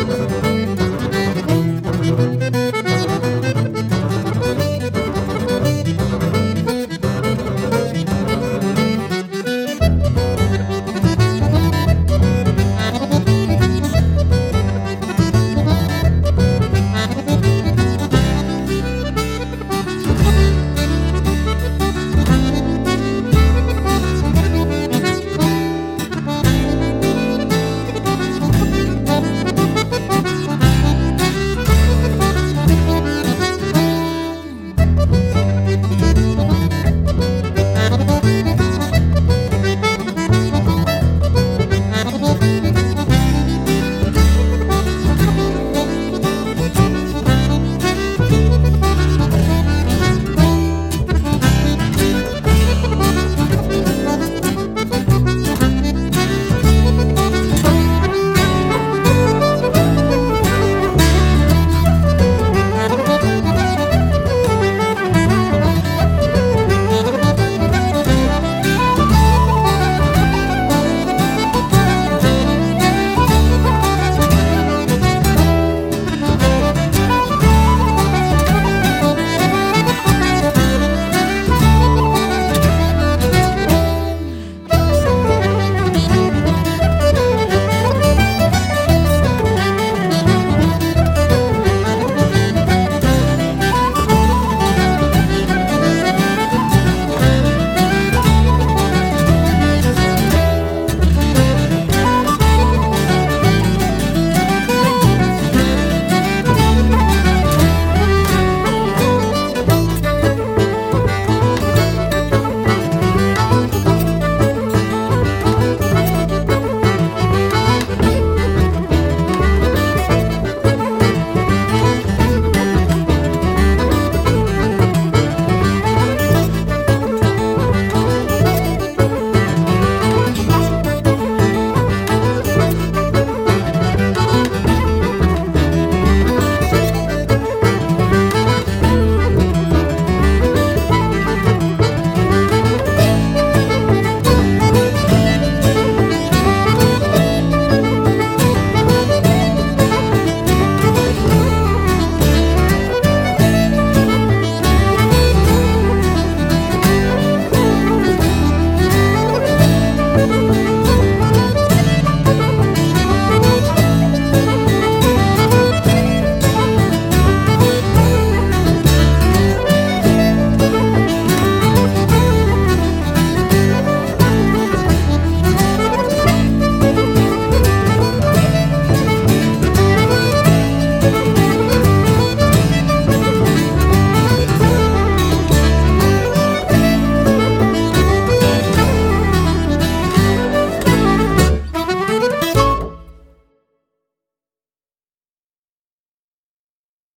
Ha ha ha.